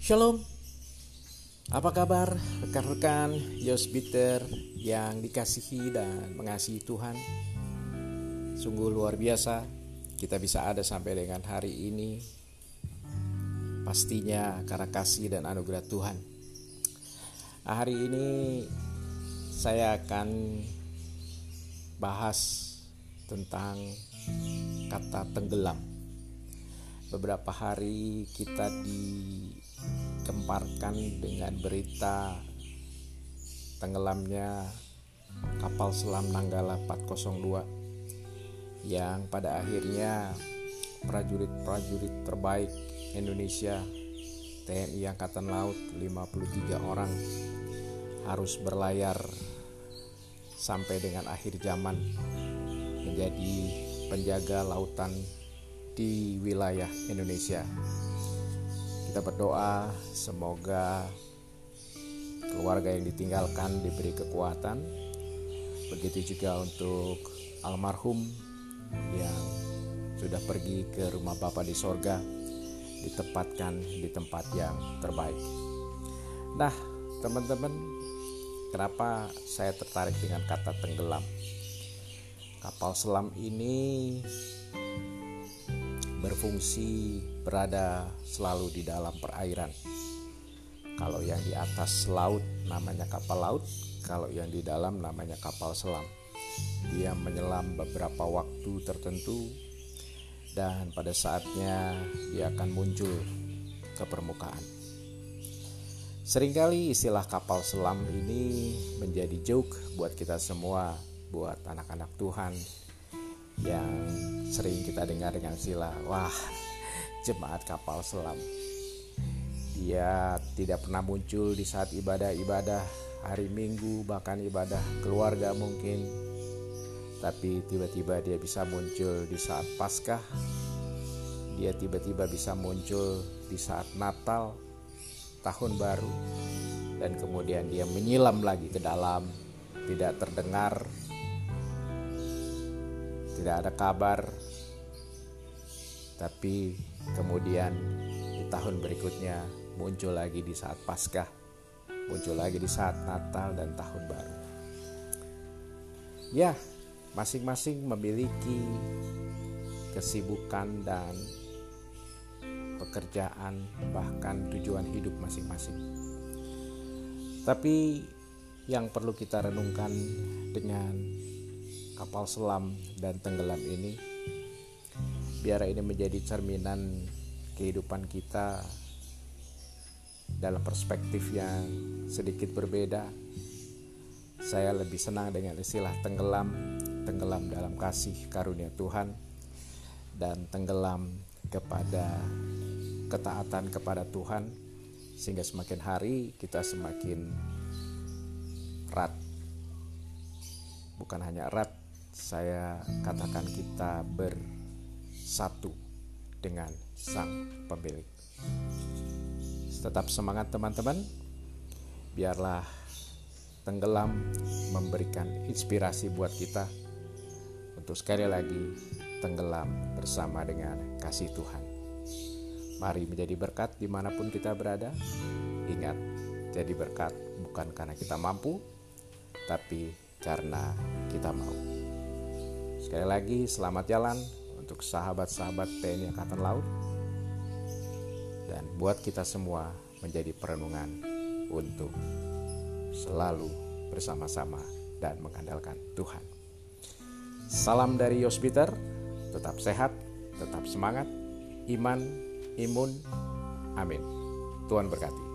Shalom. Apa kabar rekan-rekan Yosbiter yang dikasihi dan mengasihi Tuhan? Sungguh luar biasa kita bisa ada sampai dengan hari ini. Pastinya karena kasih dan anugerah Tuhan. Nah, Hari ini saya akan bahas tentang kata tenggelam beberapa hari kita dikemparkan dengan berita tenggelamnya kapal selam Nanggala 402 yang pada akhirnya prajurit-prajurit terbaik Indonesia TNI Angkatan Laut 53 orang harus berlayar sampai dengan akhir zaman menjadi penjaga lautan di wilayah Indonesia. Kita berdoa semoga keluarga yang ditinggalkan diberi kekuatan. Begitu juga untuk almarhum yang sudah pergi ke rumah Bapa di sorga ditempatkan di tempat yang terbaik. Nah, teman-teman, kenapa saya tertarik dengan kata tenggelam? Kapal selam ini berfungsi berada selalu di dalam perairan. Kalau yang di atas laut namanya kapal laut, kalau yang di dalam namanya kapal selam. Dia menyelam beberapa waktu tertentu dan pada saatnya dia akan muncul ke permukaan. Seringkali istilah kapal selam ini menjadi joke buat kita semua, buat anak-anak Tuhan yang sering kita dengar dengan sila wah jemaat kapal selam. Dia tidak pernah muncul di saat ibadah-ibadah hari minggu bahkan ibadah keluarga mungkin. Tapi tiba-tiba dia bisa muncul di saat paskah. Dia tiba-tiba bisa muncul di saat Natal tahun baru. Dan kemudian dia menyilam lagi ke dalam tidak terdengar tidak ada kabar. Tapi kemudian di tahun berikutnya muncul lagi di saat Paskah muncul lagi di saat Natal dan tahun baru. Ya masing-masing memiliki kesibukan dan pekerjaan bahkan tujuan hidup masing-masing. Tapi yang perlu kita renungkan dengan kapal selam dan tenggelam ini biar ini menjadi cerminan kehidupan kita dalam perspektif yang sedikit berbeda. Saya lebih senang dengan istilah tenggelam tenggelam dalam kasih karunia Tuhan dan tenggelam kepada ketaatan kepada Tuhan sehingga semakin hari kita semakin erat. Bukan hanya erat saya katakan kita bersatu dengan sang pemilik. Tetap semangat teman-teman. Biarlah tenggelam memberikan inspirasi buat kita untuk sekali lagi tenggelam bersama dengan kasih Tuhan. Mari menjadi berkat di mana pun kita berada. Ingat, jadi berkat bukan karena kita mampu, tapi karena kita mau. Sekali lagi selamat jalan untuk sahabat-sahabat TNI Angkatan Laut dan buat kita semua menjadi perenungan untuk selalu bersama-sama dan mengandalkan Tuhan. Salam dari Yosbiter, tetap sehat, tetap semangat, iman, imun, amin. Tuhan berkati.